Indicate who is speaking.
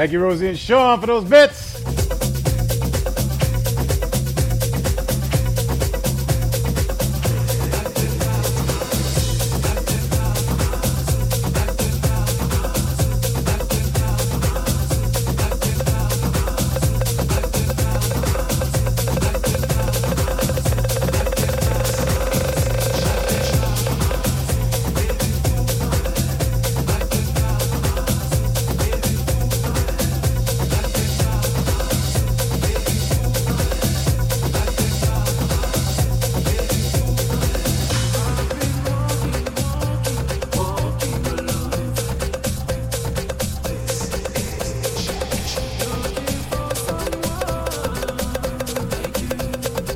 Speaker 1: Thank you, Rosie and Sean, for those bits.